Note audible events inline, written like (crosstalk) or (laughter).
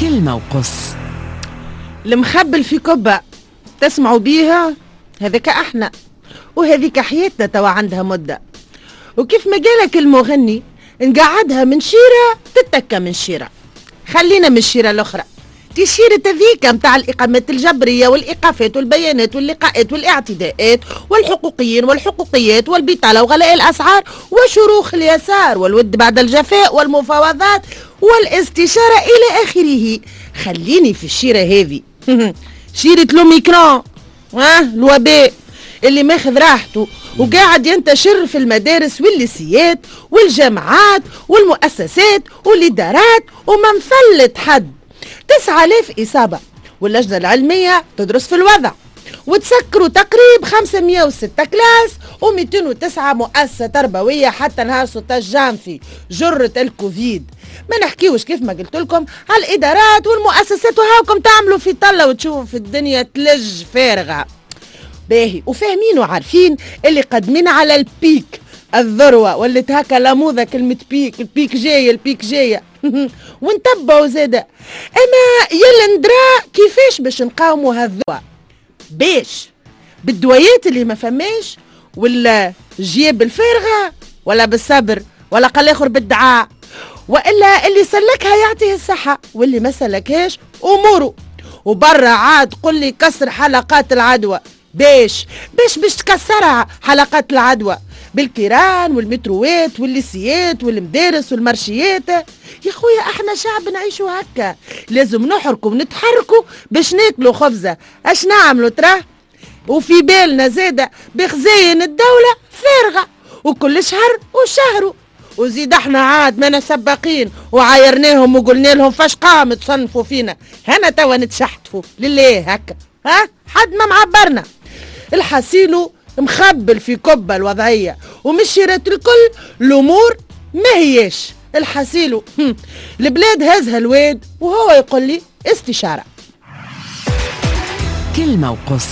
كلمة وقص. المخبل في كبة تسمعوا بيها هذاك أحنا وهذيك حياتنا توا عندها مدة. وكيف ما قالك المغني نقعدها من شيرة تتكى من شيرة. خلينا من الشيرة الأخرى. تشيرة هذيك متاع الإقامات الجبرية والإيقافات والبيانات واللقاءات والاعتداءات والحقوقيين والحقوقيات والبطالة وغلاء الأسعار وشروخ اليسار والود بعد الجفاء والمفاوضات والاستشارة إلى آخره. خليني في الشيرة هذه. (laughs) شيرة لوميكرون ها الوباء. اللي ماخذ راحته وقاعد ينتشر في المدارس والليسيات والجامعات والمؤسسات والإدارات وما مفلت حد. تسعة آلاف إصابة. واللجنة العلمية تدرس في الوضع. وتسكروا تقريب 506 كلاس و209 مؤسسة تربوية حتى نهار 16 جانفي جرة الكوفيد. ما نحكيوش كيف ما قلت لكم على الإدارات والمؤسسات وهاكم تعملوا في طلة وتشوفوا في الدنيا تلج فارغة. باهي وفاهمين وعارفين اللي قدمين على البيك الذروة ولت هكا لموذة كلمة بيك البيك جاية البيك جاية. (laughs) ونتبعوا زادة أما يلا ندرا كيفاش باش نقاوموا هالذروة. باش بالدويات اللي ما فماش ولا جياب الفارغة ولا بالصبر ولا قال آخر بالدعاء. وإلا اللي سلكها يعطيه الصحة واللي ما سلكهاش أموره. وبرا عاد قل لي كسر حلقات العدوى. باش باش باش تكسرها حلقات العدوى. بالكيران والمتروات والليسيات والمدارس والمرشيات. يا خويا إحنا شعب نعيشوا هكا. لازم نحركوا ونتحركوا باش ناكلوا خبزة. أش نعملوا تراه وفي بالنا زادة بخزاين الدولة فارغة وكل شهر وشهره وزيد إحنا عاد ما سباقين وعايرناهم وقلنا لهم فاش قام تصنفوا فينا. هنا توا نتشحتفوا لله هكا. ها؟ حد ما معبرنا. الحسيلو مخبل في كبة الوضعية ومشيرة الكل الأمور ما هياش الحسيلو البلاد هزها الواد وهو يقول لي استشارة. كلمة وقص.